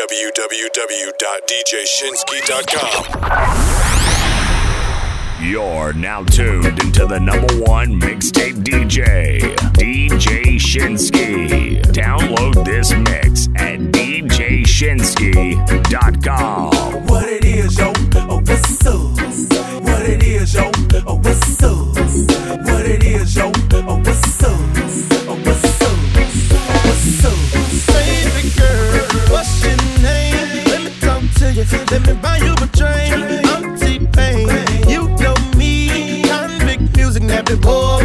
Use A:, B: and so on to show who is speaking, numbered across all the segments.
A: www.djshinski.com. You're now tuned into the number one mixtape DJ, DJ Shinski. Download this mix at djshinski.com.
B: What it is, yo? A whistle. What it is, yo? A whistle. What it is, yo?
C: A whistle. Let me buy you a train. T-Pain. You know me. Konvict Muzik, that nappy boy.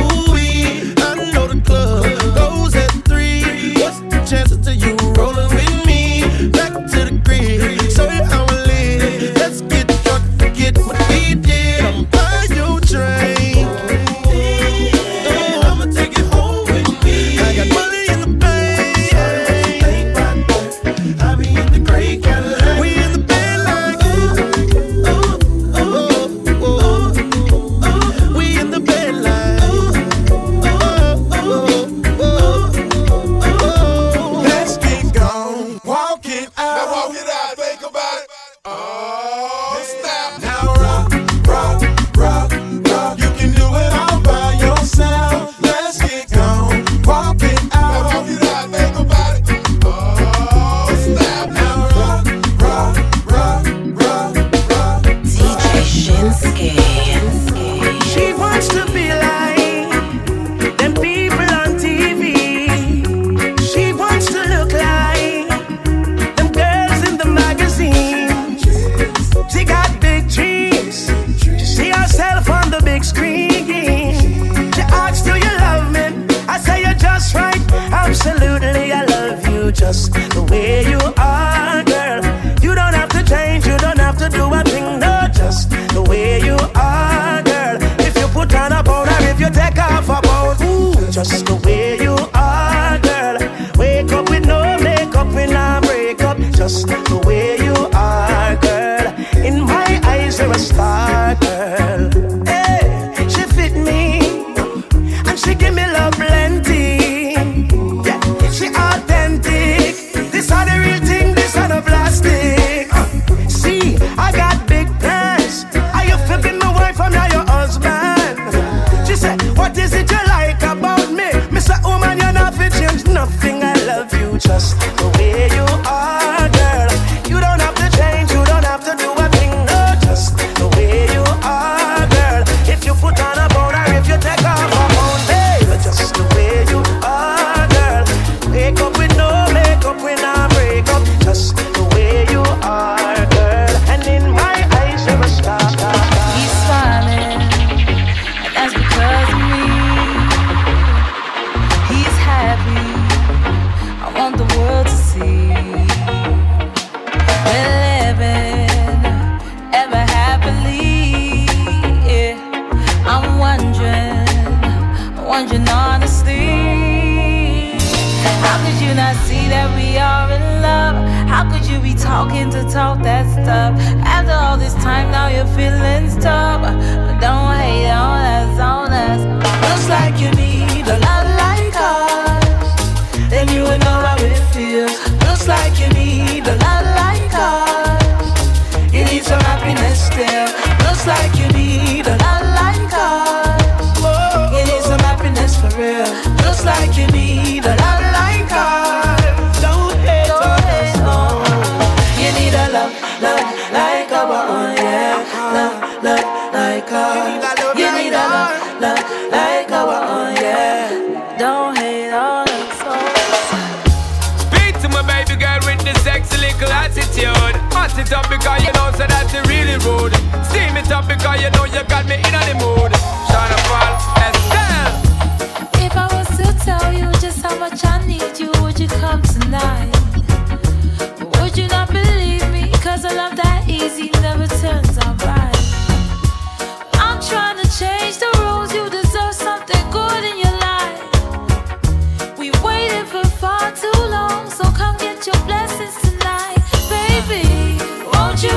C: Mash it up
D: because you know,
E: so that's the really rude. Steam it up because you know you got me in the mood. Sean Paul, Estelle.
D: If I was to tell you just how much I need you, would you come tonight? Would you not believe me? Cause a love that easy never turns out right. I'm trying to change the rules, you deserve something good in your life. We waited for far too long, so come get your blessings.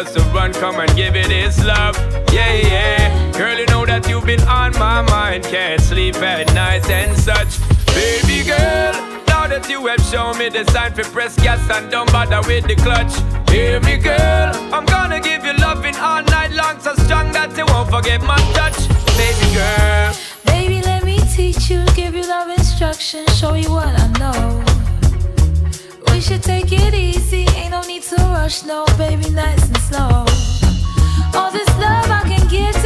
E: us to run, come and give it his love. Yeah, yeah. Girl, you know that you've been on my mind. Can't sleep at night and such. Baby girl, now that you have shown me the sign for press gas and don't bother with the clutch. Hear me, girl. I'm gonna give you loving all night long, so strong that you won't forget my touch. Baby girl.
D: Baby, let me teach you, give you love instruction, show you what I know. We should take it easy, ain't no need to rush, no, baby, nice and slow. All this love I can give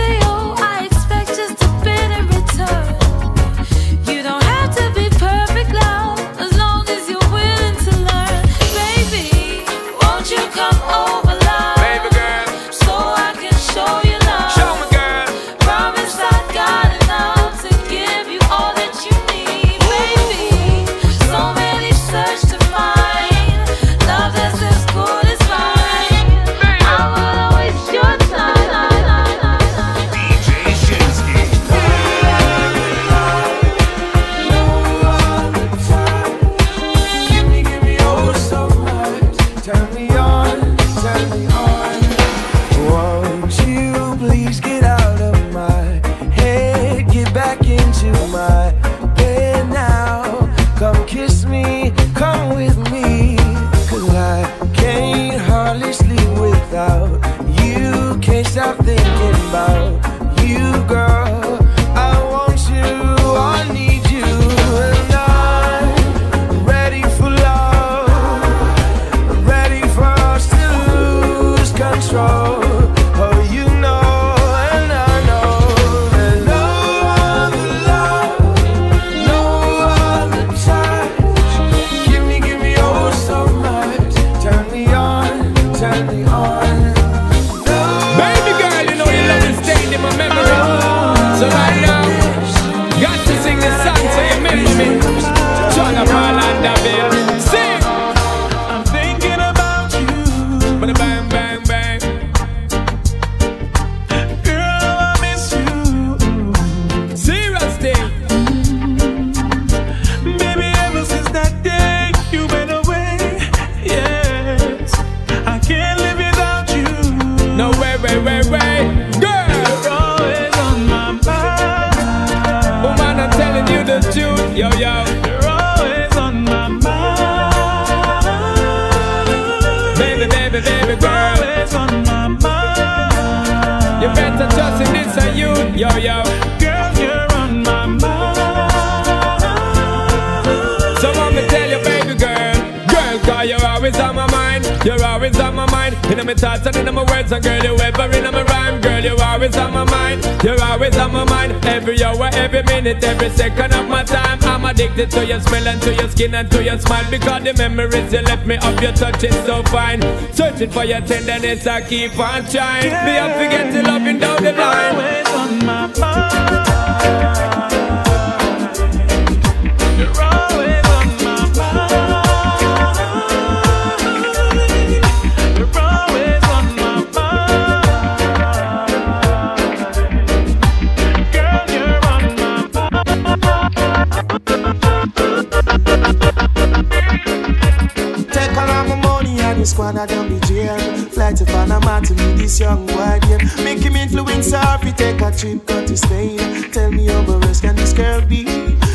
D: to your
E: smell and to your skin and to your smile. Because the memories you left me of your touch is so fine. Searching for your tenderness, I keep on trying. Me, I forget to loving down the line.
F: always on my mind.
G: Money and the squad I don't be jail. Fly to Panama to meet this young boy again. Make him influence her if he take a trip go to Spain. Tell me how rest can this girl be?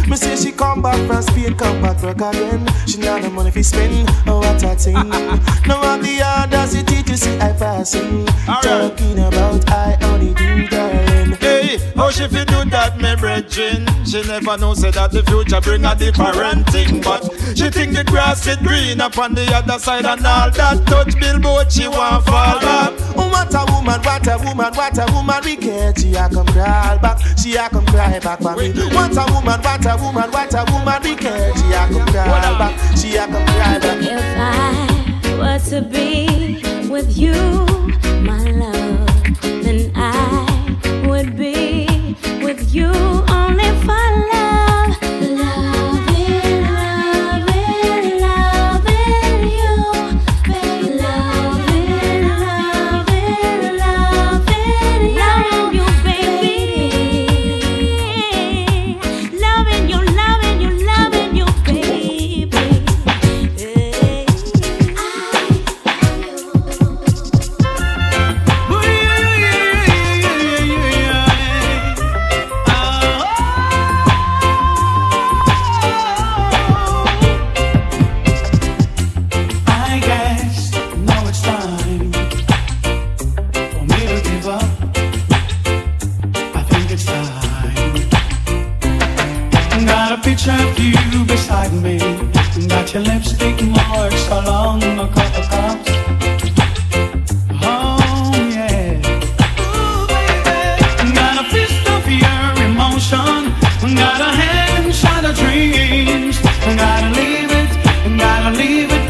G: Me say she come back from Spain, come back work again. She not the money fi spend, oh what a thing. no one the audacity to see I passing. Talking about I only do darling.
F: Hey, how she fi do that, me brethren? She never know say that the future bring a different thing, but she think the grass is green up on the other side and all that touch billboard she want fall back.
G: Oh, what a woman, what a woman, what a woman we get. She a come crawl back, she a come cry back for me. What a woman, what a woman, what a woman we get. She a come crawl back, she a come cry back.
D: If I were to be with you, you
H: Got your lipstick marks along Oh yeah. Got a of your emotion. Got a
I: hand dreams. Gotta leave it,
E: gotta leave it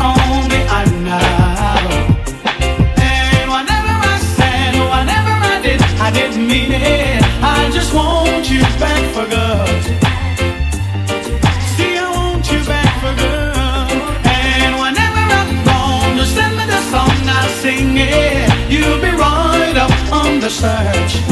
E: behind now And whatever I said, whatever I did I didn't mean it, I
H: just want you back. Search.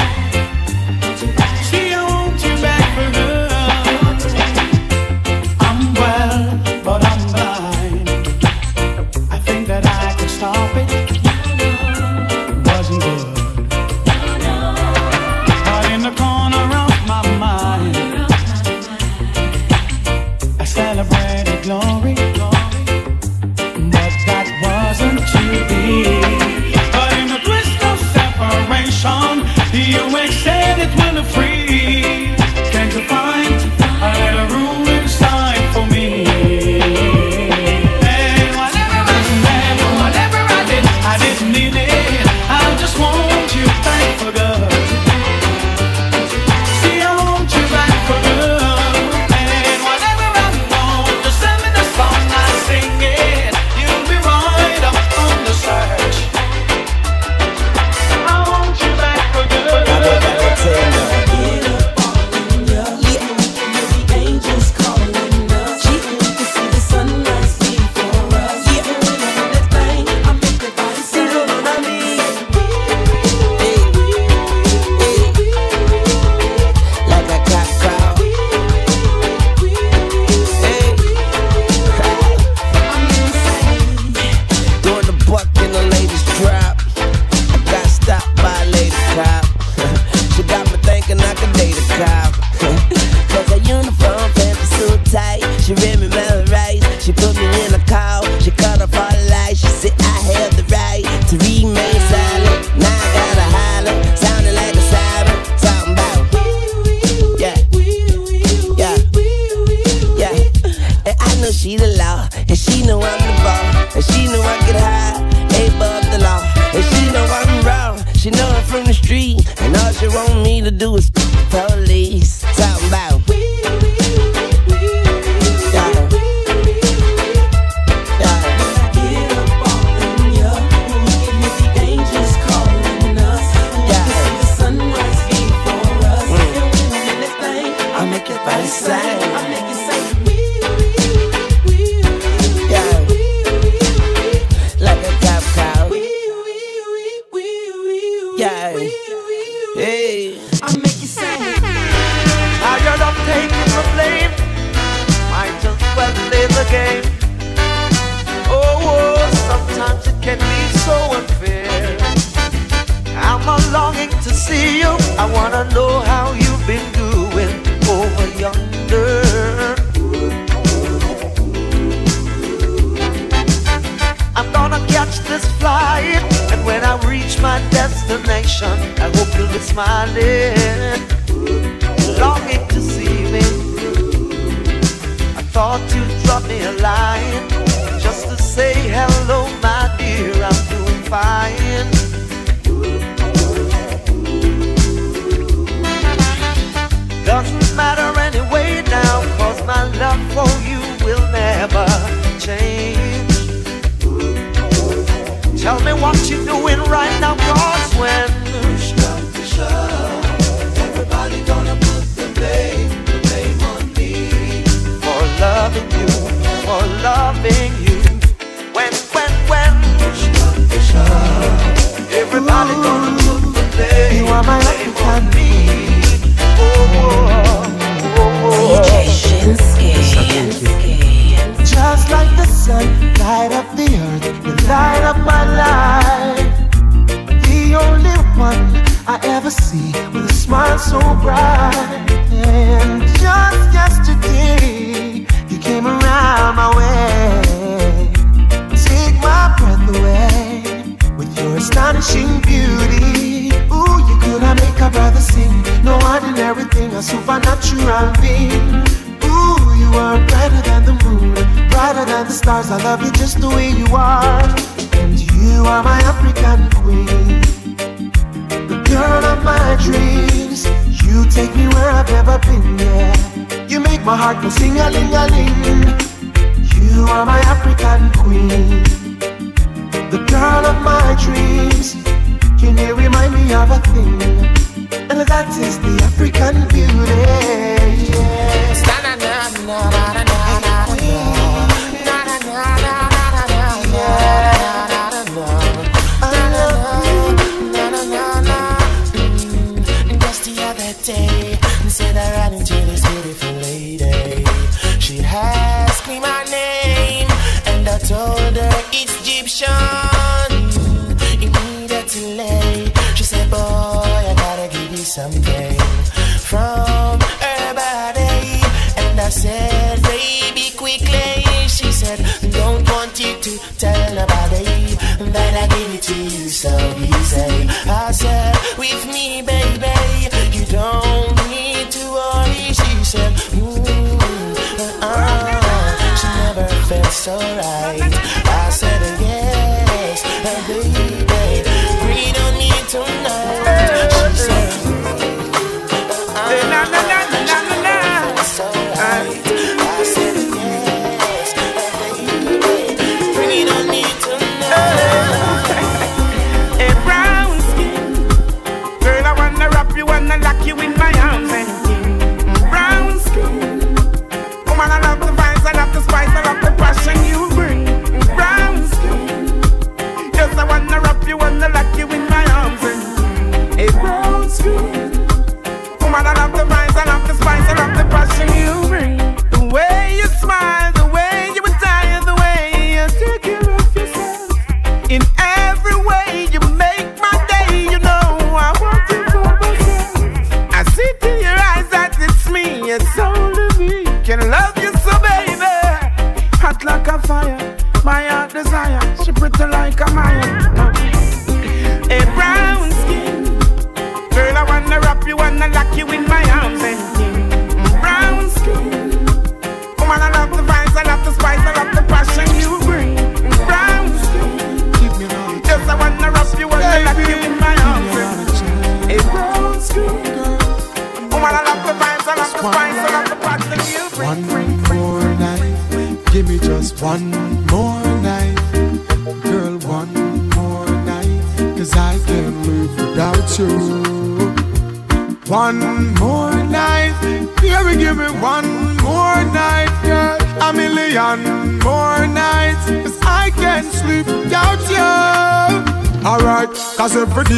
H: Never alright. I said,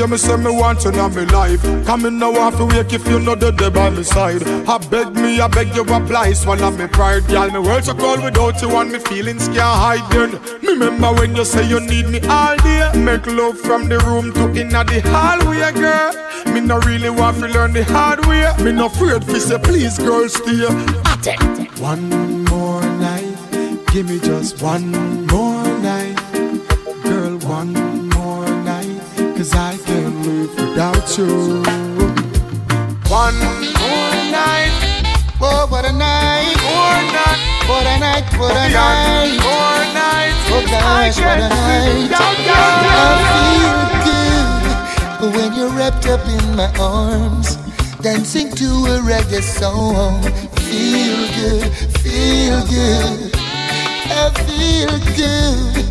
H: me say me want you in my life. Come in now off wake if you know the day by my side. I beg me, I beg you apply, swallow me pride, girl. Me world so cold without you and me feelings can't hide. Then me remember when you say you need me all day. Make love from the room to inna the hallway, girl. Me no really want to learn the hard way. Me no afraid fi say please, girl, stay. One more night, give me just one more night girl, one more night, cause I live without you. One more night,
J: Oh, what a night.
H: more night,
J: What a night. What a night.
H: more night,
J: Oh gosh, what a night. I feel good when you're wrapped up in my arms, dancing to a reggae song. Feel good, feel good. I feel good.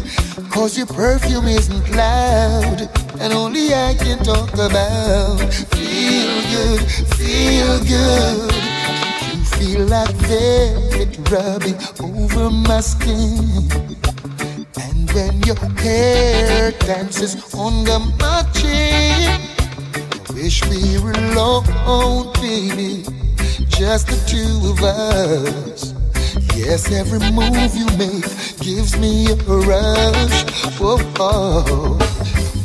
J: Cause your perfume isn't loud, and only I can talk about. Feel good, feel good. You feel like velvet rubbing over my skin. And when your hair dances under my chin, I wish we were alone, baby, just the two of us. Yes, every move you make gives me a rush. Oh, oh.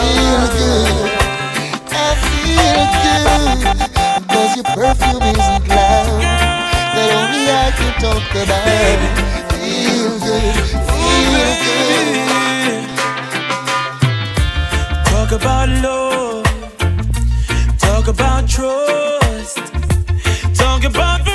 J: feel good, I feel good. Cause your perfume isn't loud, that only I can talk about. Feel good, feel
K: good. Talk about love, talk about trust, talk about about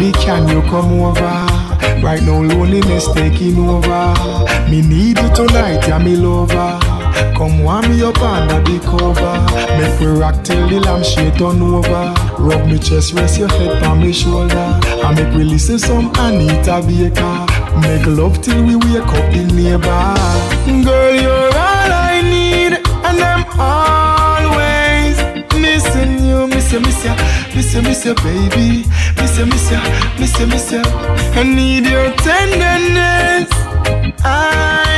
K: Baby, can you come over? Right now, loneliness taking over. Me need you tonight, yeah, me lover.
H: Come warm me up under the cover. Make we rock till the lampshade turn over. Rub me chest, rest your head on me shoulder. I make we listen some Anita Baker. Make love till we wake up the neighbor. Girl, you're all I need, and I'm all miss you, miss you, miss you, miss you, baby, miss you, miss you, miss you, miss you. I need your tenderness. I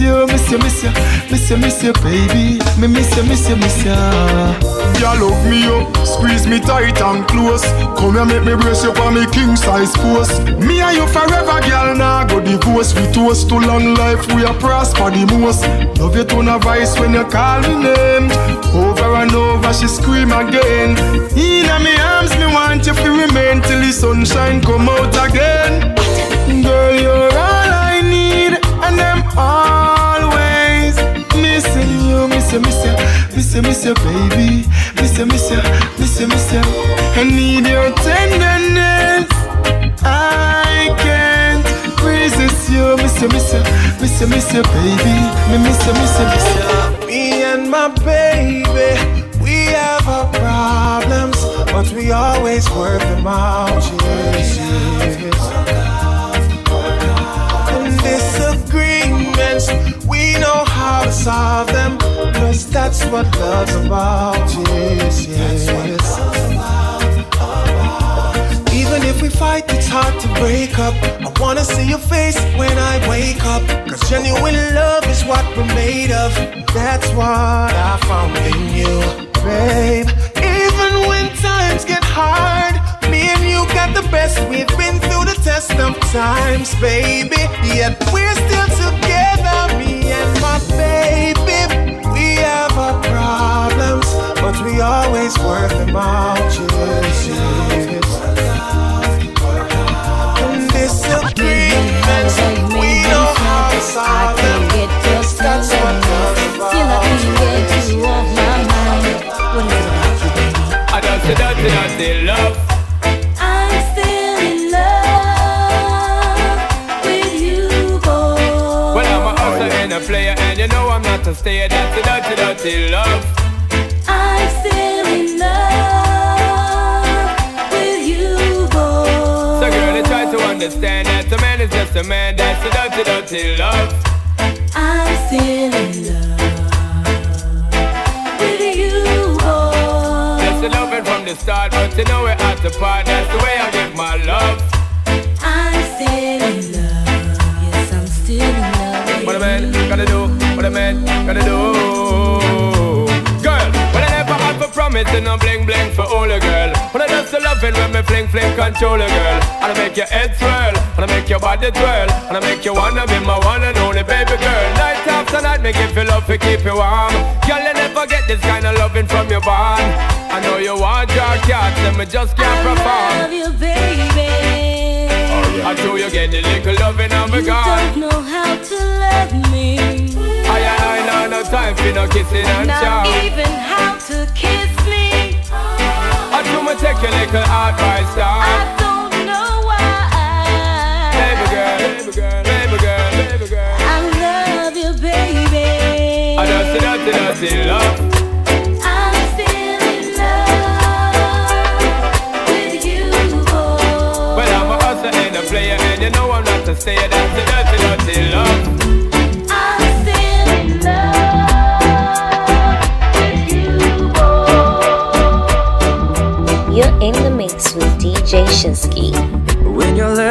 H: you, miss you, miss you, miss you, miss you, baby, me miss you, miss you, miss you. You love me up, squeeze me tight and close. Come here, make me brace you for me king size force. Me and you forever, girl. Now go divorce. We toast to long life, we are prosper the most. Love you to a voice when you call me name. Over and over, she scream again. In me arms, me want you to remain till the sunshine come out again. Miss you, miss you, miss you, miss you, baby, miss you, miss you, miss you, miss you. I need your tenderness. I can't resist you, miss you, miss you, miss you, miss you, baby, me miss you, miss you, miss you.
L: Me and my baby, we have our problems, but we always work them out. Yes, yes. Disagreements, we know how to solve them, that's what love's about. Yes, yes. Even if we fight, it's hard to break up. I wanna see your face when I wake up. Cause genuine love is what we're made of. That's what I found in you, babe. Even when times get hard, me and you got the best. We've been through the test of times, baby. Yet we're still together, always work them out. Yes, yes. Disagreements, we know how to solve them. That's what love's about.
E: I don't see dirty, dirty love.
D: I'm still in love with you, boy.
E: Well, I'm a hustler and a player, and you know I'm not a stayer. That's a dirty, dirty love.
D: I'm still
E: understand that a man is just a man. That's a dirty, dirty love.
D: I'm still in love with you, oh. boy.
E: That's the loving from the start, but you know we're at the part. That's the way I give my love.
D: I'm still in love. Yes, I'm still in love
E: What a man gotta do, what a man gotta do. Girl, well, I never had for no bling bling for all a girl. But I just love it when me fling fling control a girl. And I make your head swirl, and I make your body twirl, and I make you wanna be my one and only baby girl. Night after night, make you feel love to keep you warm. Girl, you never get this kind of loving from your bond. I know you want your cat, and me just can't perform.
D: I
E: perform.
D: love you, baby.
E: Oh, I know you get the little loving on me
D: You
E: gone.
D: don't know how to love me.
E: I and I no time for no kissing and
D: Not
E: chow.
D: even how to kiss me.
E: I do me take your little advice,
D: I
E: dog.
D: don't know why.
E: Baby girl, baby girl, baby girl, baby girl.
D: I love you, baby.
E: I just see dirty, dirty love.
D: I'm still in love with you, boy.
E: Well, I'm a hustler and a player, and you know I'm not a stayer. That's the dirty, dirty love.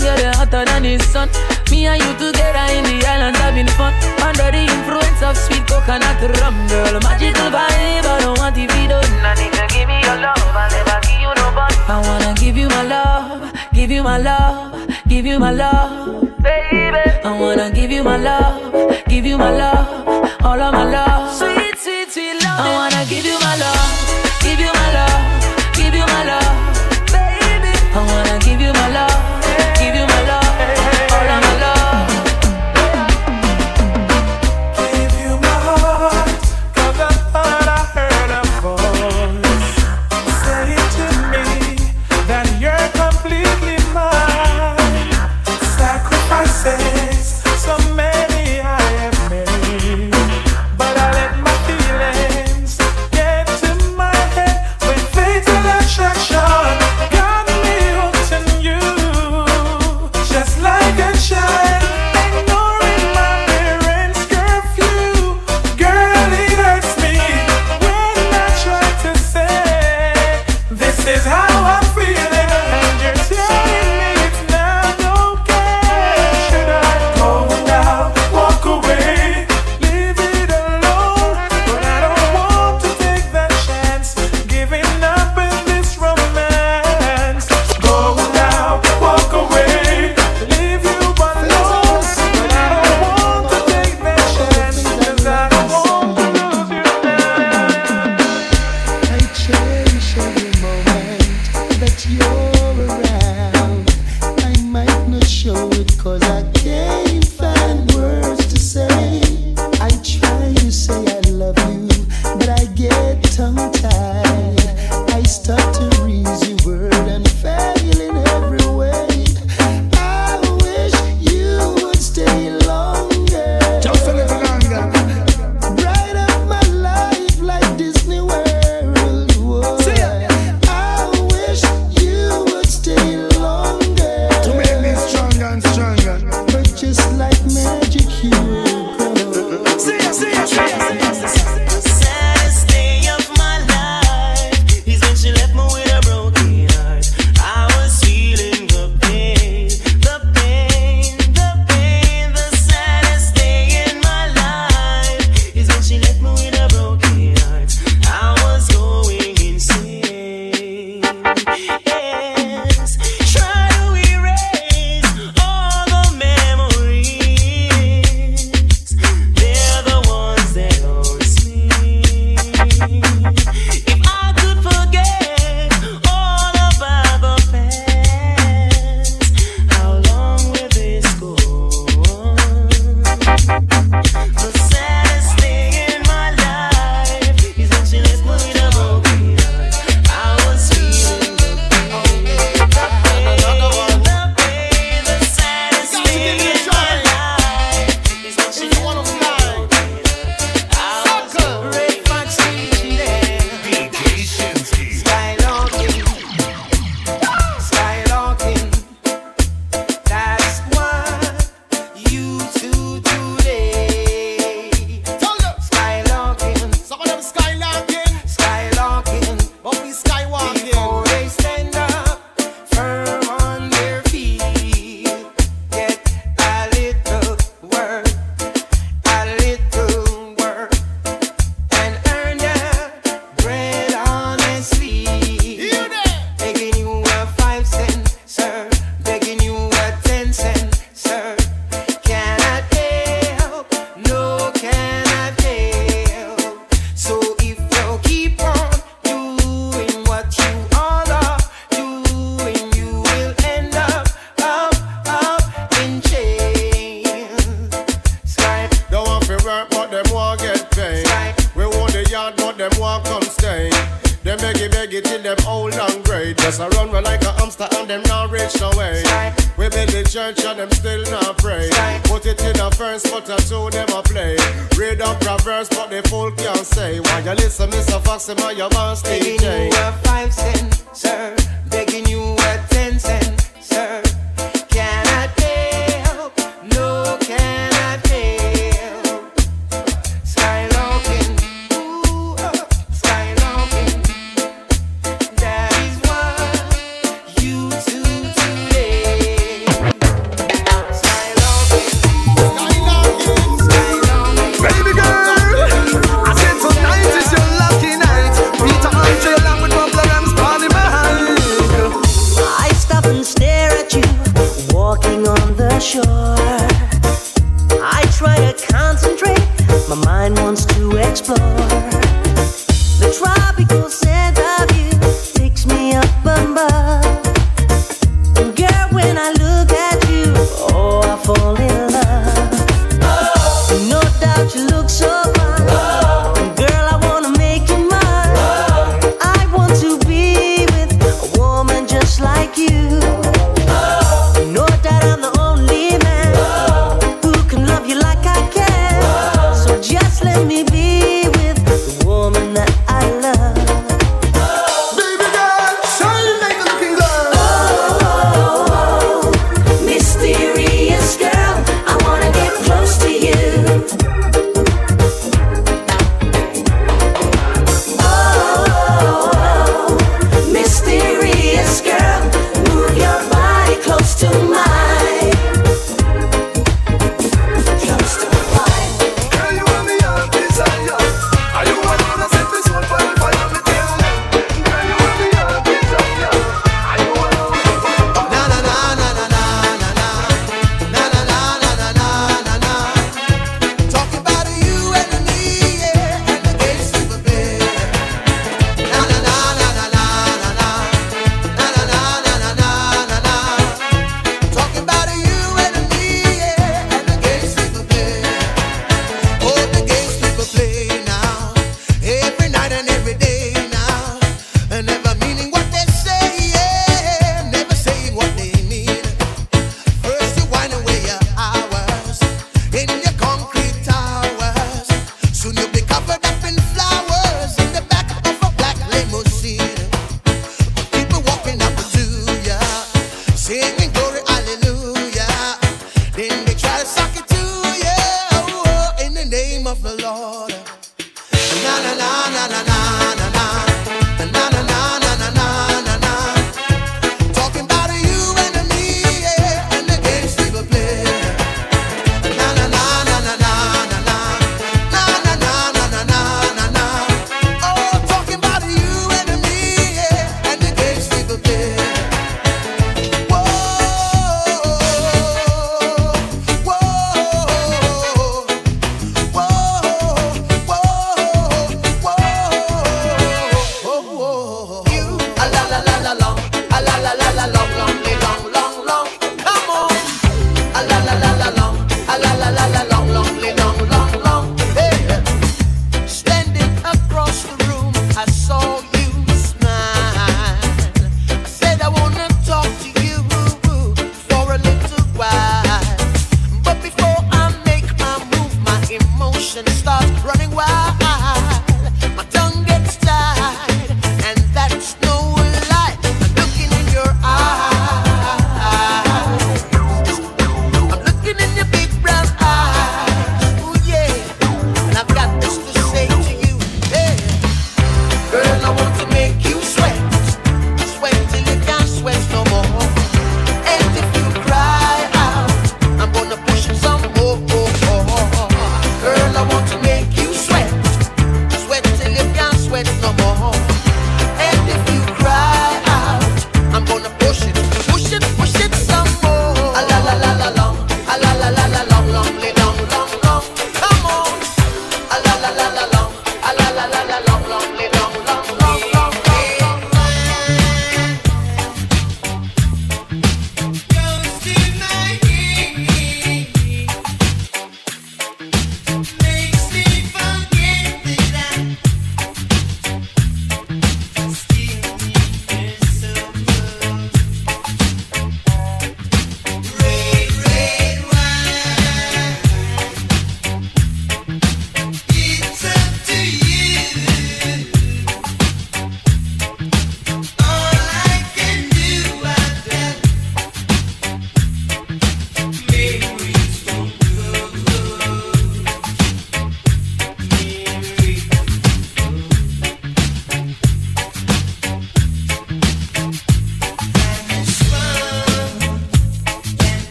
L: sun, you're hotter than the sun. Me and you together in the island having fun. Under the influence of sweet coconut rum, girl. Magical vibe, I don't want to be done. Now, nigga, give me your love, I'll never give you no bun. I wanna give you my love, give you my love, give you my love. Baby, I wanna give you my love, give you my love, all of my love. Sweet, sweet, sweet love.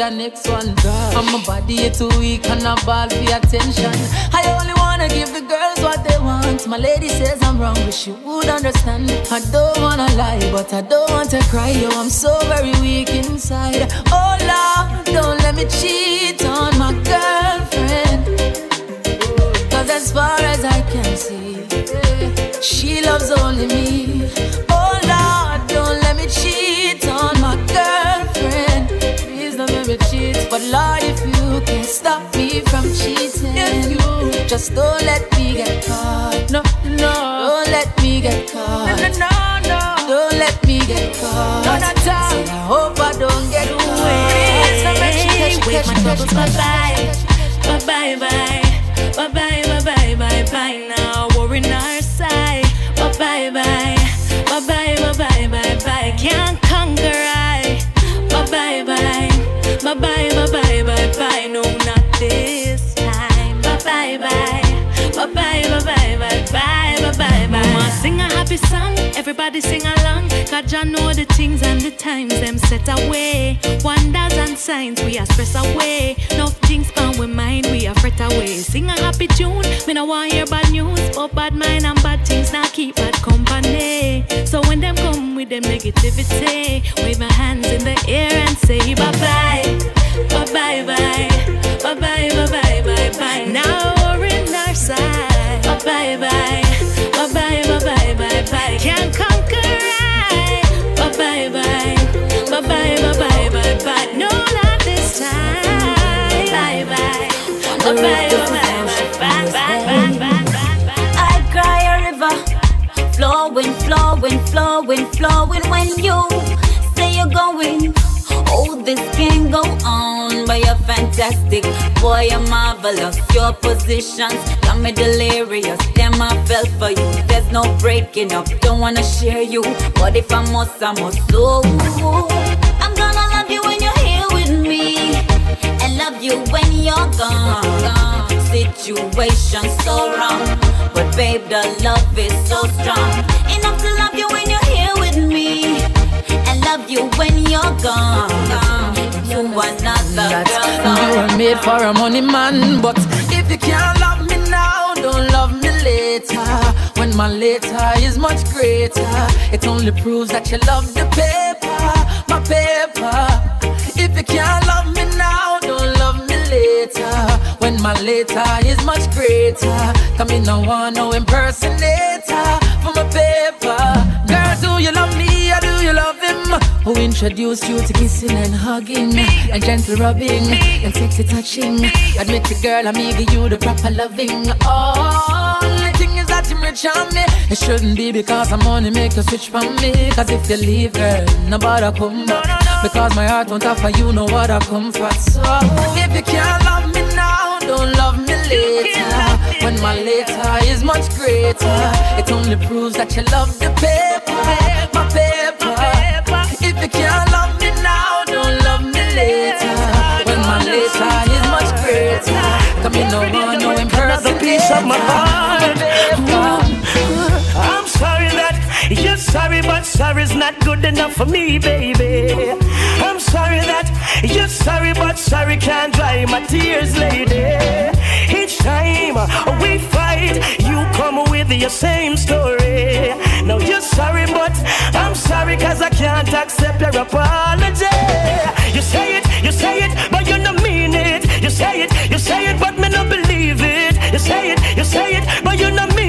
K: Her next one. And my body is too weak and I ball for attention. I only wanna give the girls what they want. My lady says I'm wrong, but she would understand. I don't wanna lie, but I don't want to cry. Yo, I'm so very me from cheating, you just don't let me get caught. No, no, don't let me get caught. No, no, no, no. don't let me get caught. No, all. Say, I hope I don't get caught. Please
M: Wait, my
K: troubles.
M: troubles, bye-bye. Bye bye bye, bye bye bye bye bye bye now. Worrying our side. Bye bye bye, bye bye bye bye bye bye. Can't conquer I. Bye bye bye, bye bye bye bye bye bye. bye, bye, bye, bye, bye, bye, bye. Sing a happy song, everybody sing along. God John know the things and the times them set away. Wonders and signs we are stress away. No things on we mind we are fret away. Sing a happy tune, me no want hear bad news, but bad mind and bad things now keep bad company. So when them come with them negativity, wave my hands in the air and say bye bye, bye bye bye, bye bye.
D: Flowing. When you say you're going, oh, this can go on. You're fantastic, boy, you're marvelous. Your positions got me delirious. Damn, I fell for you. There's no breaking up. Don't wanna share you, but if I must, I must. So I'm gonna love you when you're here with me, and love you when you're gone. Situation so wrong, but babe, the love is so strong. Enough to love you when you're here with me, and love you when you're gone. Another girl.
K: You were made for a money man, but if you can't love me now, don't love me later. When my later is much greater, it only proves that you love the paper, my paper. If you can't love me now, don't love me later. When my later is much greater, come in, no one, no impersonator Who introduced you to kissing and hugging and gentle rubbing and sexy touching? Admit it, girl, I'm eager you the proper loving. Only thing is that you rich on me. It shouldn't be because I'm only make you switch from me. Cause if you leave, girl, nobody come back. Because my heart won't offer you know what I other comfort. So if you can't love me now, don't love me later. When my later is much greater, it only proves that you love the paper. Can't love me now, don't love me later. When my later is much greater, come in no one, no
C: Another piece of my heart. I'm sorry that you're sorry, but sorry's not good enough for me, baby. I'm sorry that you're sorry, but sorry can't dry my tears, lady. Each time we fight, you come with your same story. Now you're sorry, but I'm sorry, cause I can't accept your apology. You say it, you say it, but you don't mean it. You say it, you say it, but me not believe it. You say it, you say it, but you don't mean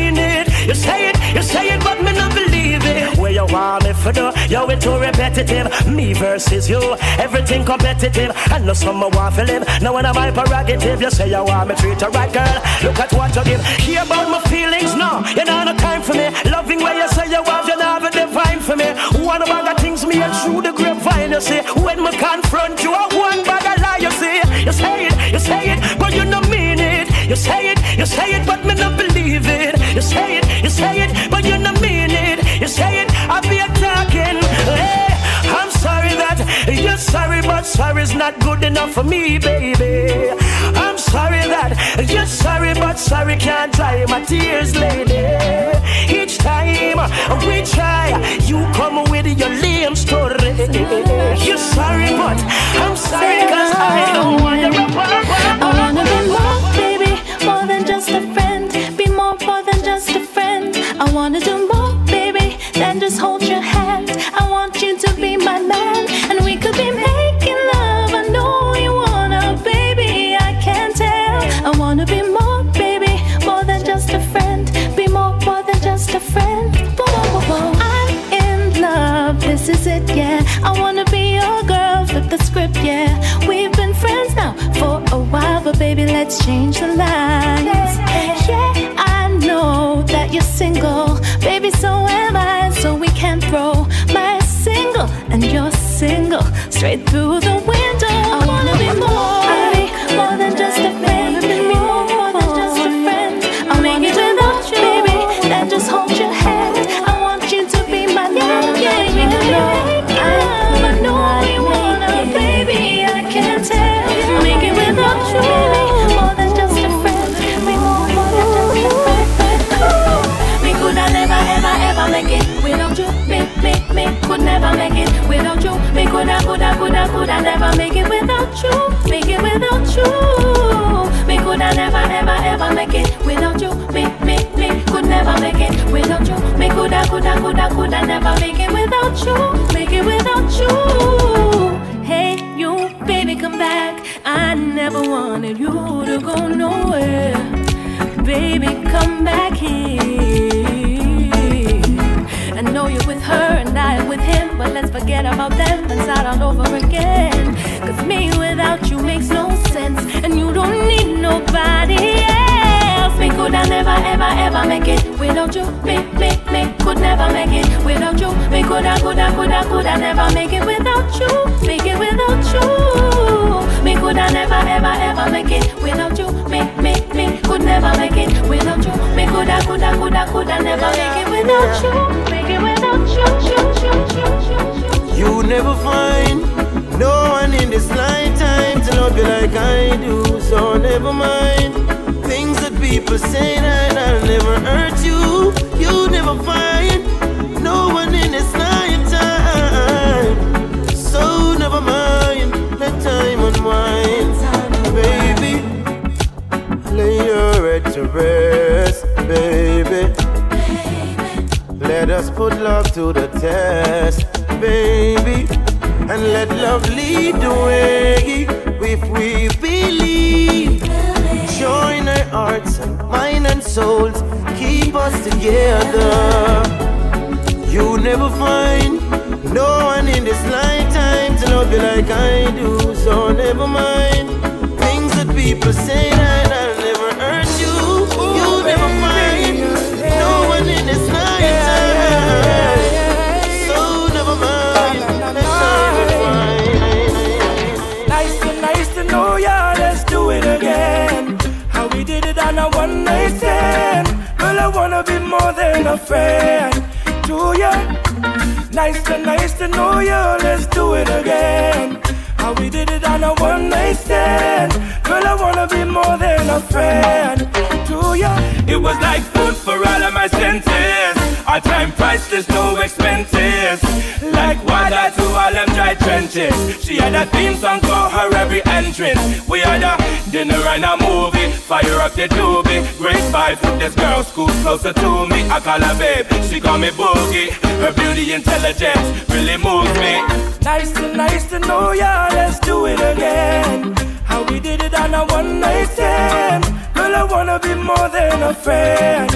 C: for do. Yo, it too repetitive. Me versus you, everything competitive. And no summer want live. Now when I'm my prerogative, you say you want me treat a right girl. Look at what you give. Hear about my feelings, no. You know no time for me. Loving where you say you want, you know a divine for me. One bag of things me and through the grapevine, you see. When me confront you, I one bag of lie, you see. You say it, you say it, but you don't mean it. You say it, sorry, but sorry's not good enough for me, baby. I'm sorry that you're sorry, but sorry can't dry my tears, lady. Each time we try, you come with your lame story. You're sorry, but I'm sorry, cause I don't want you
M: I wanna be more, baby, more than just a friend. Change the lines. Yeah, I know that you're single, baby, so am I. So we can throw my single and your single straight through the window. Make it without you. Me, me, me could never make it without you. Me coulda, coulda, coulda, coulda never make it without you. Make it without you. Hey, you, baby, come back. I never wanted you to go nowhere. Baby, come back here. I know you're with her and I with him, but let's forget about them and start all over again. Cause me without you makes no sense, and you don't need nobody else. Me could I never, ever, ever make it without you. Me, me, me could never make it without you. Me could I, could I, could I, could I never make it without you. Make it without you. Me could I never, ever, ever make it without you. Me, me, me could never make it without you. Me could I, could I, could I, could I never make it without you. Make it without you, you, you, you, you, you.
G: You never find no one in this lifetime to love you like I do. So never mind people say that I'll never hurt you. You'll never find no one in this lifetime. So never mind, let time unwind, baby. Lay your head to rest, baby. Let us put love to the test, baby. And let love lead the way if we believe. Join our hearts, mind, and souls, keep us together. You never find no one in this lifetime to love you like I do, so never mind things that people say that
I: wanna be more than a friend to ya. Nice to nice to know you. let's do it again. How we did it on a one night stand. Girl, I wanna be more than a friend to ya. It was like food for all of my senses. Our time priceless, no expenses. Like water to all them dry trenches. She had a theme song for her every entrance. We had a dinner and a movie. Fire up the doobie. Great with this girl, school closer to me. I call her babe, she call me boogie. Her beauty, intelligence really moves me. Nice to nice to know ya, let's do it again. How we did it on a one night stand. Girl, I wanna be more than a friend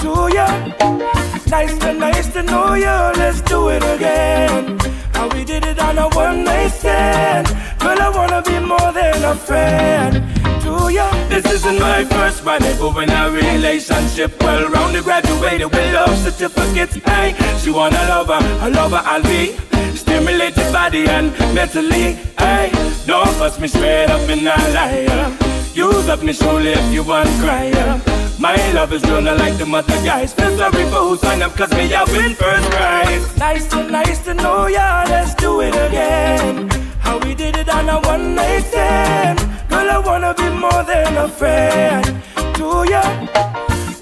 I: to ya. Nice to nice to know you. Let's do it again. How we did it on a one night stand. Girl, I wanna be more than a friend to you. This isn't my first run, but when our relationship well rounded, graduated with love certificates. Hey, she wanna love her, a lover I'll be. Stimulated body and mentally. Hey, don't fuss me straight up in a liar. Use up me shoulder if you want cry. My love is running like the mother guys. Feel sorry for who sign up, cause me I win first prize. Nice to nice to know ya, let's do it again. How we did it on a one night stand. Girl, I wanna be more than a friend to ya.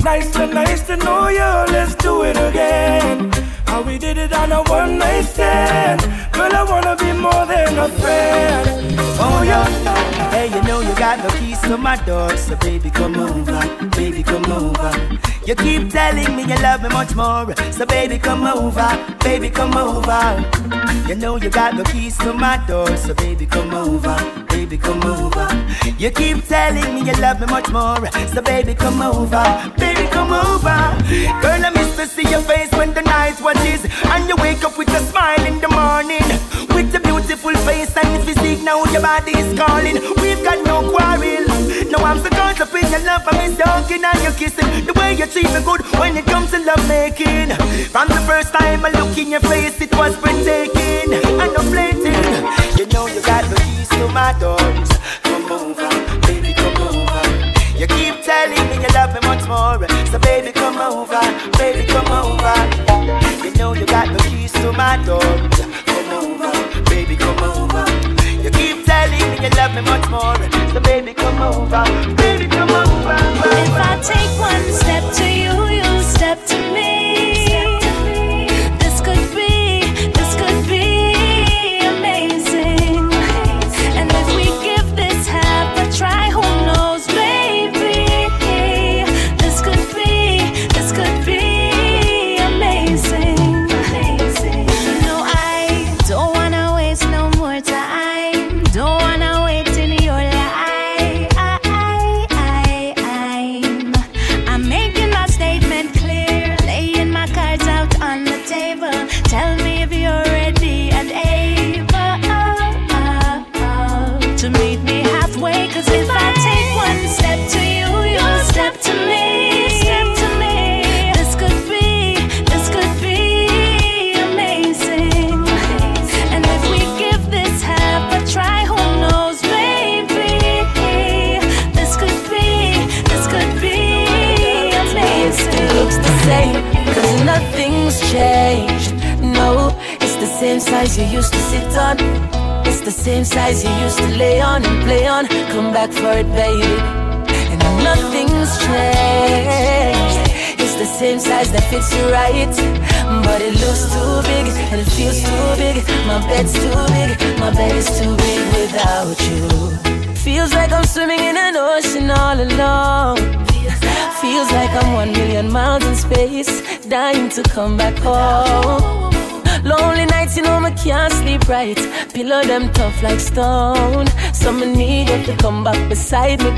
I: Nice to nice to know ya, let's do it again. How we did it on a one night stand. Girl, I wanna be more than a friend. Oh yeah.
G: Hey, you know you got the keys to my door, so baby come over, baby come over. You keep telling me you love me much more, so baby come over, baby come over. You know you got the keys to my door, so baby come over, baby come over. You keep telling me you love me much more, so baby come over, baby come over. Girl, I miss to see your face when the night and you wake up with a smile in the morning, with a beautiful face and physique. Now your body is calling. We've got no quarrel. No, I'm so caught up in your love. I'm talking and you're kissing. The way you treat me good when it comes to love making. From the first time I look in your face, it was breathtaking and no flating. You know you got the keys to my doors. Come over, baby, come over. You keep telling me you love me much more. So baby, come over, baby, come over. You know you got the keys to my door. Come over, baby, come over. You keep telling me you love me much more. So baby, come over, baby, come over.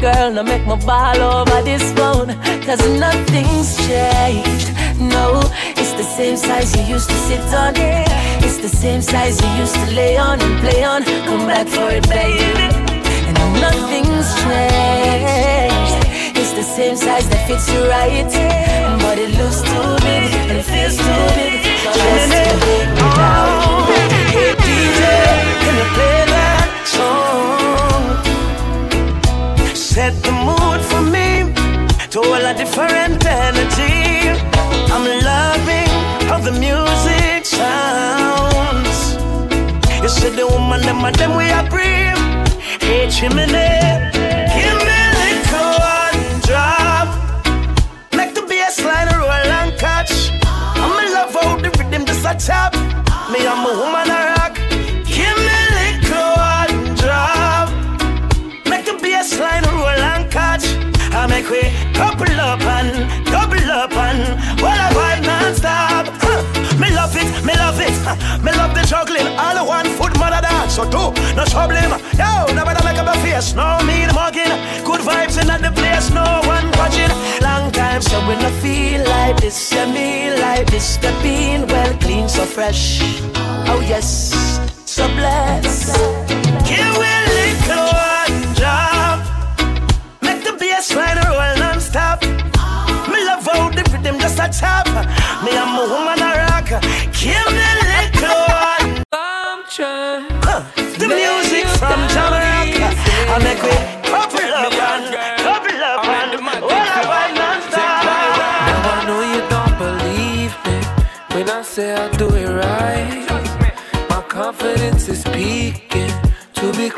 K: Girl. Now make my ball over this
C: chimney, like bean. Well clean, so fresh. Oh yes,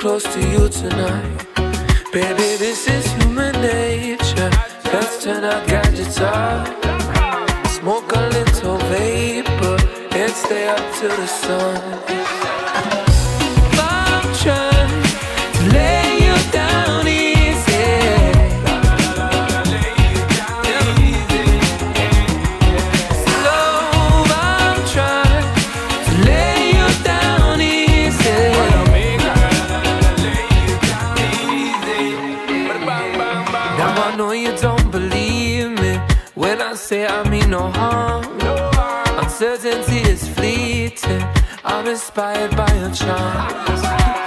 N: close to you tonight. Baby, this is human nature. Let's turn our gadgets off. Smoke a little vapor and stay up to the sun. I know you don't believe me when I say I mean no harm. Uncertainty is fleeting. I'm inspired by your charms.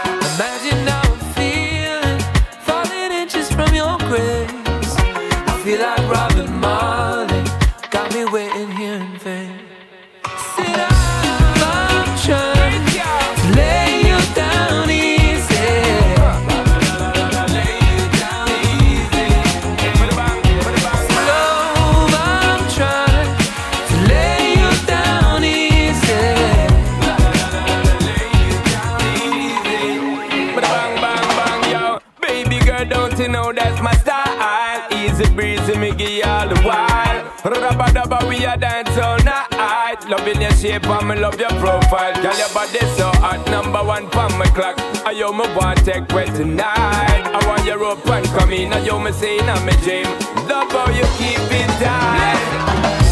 E: Loving your shape and me love your profile. Girl, your body so hot, number one pon my clock. I yo me want take wet tonight. I want your rope and come in. I yo me say in my dream. Love how you keep it tight.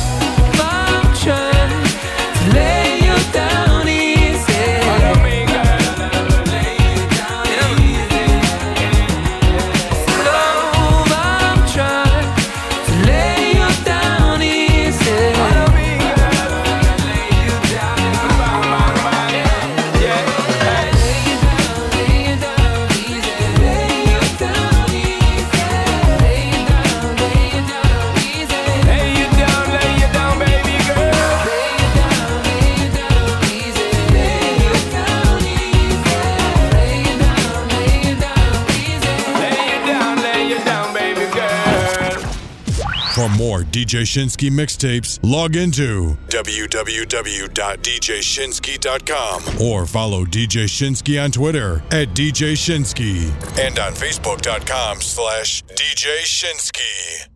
O: Shinski mixtapes, log into www.djshinski.com or follow DJ Shinski on Twitter at DJ Shinski and on Facebook.com slash DJ Shinski.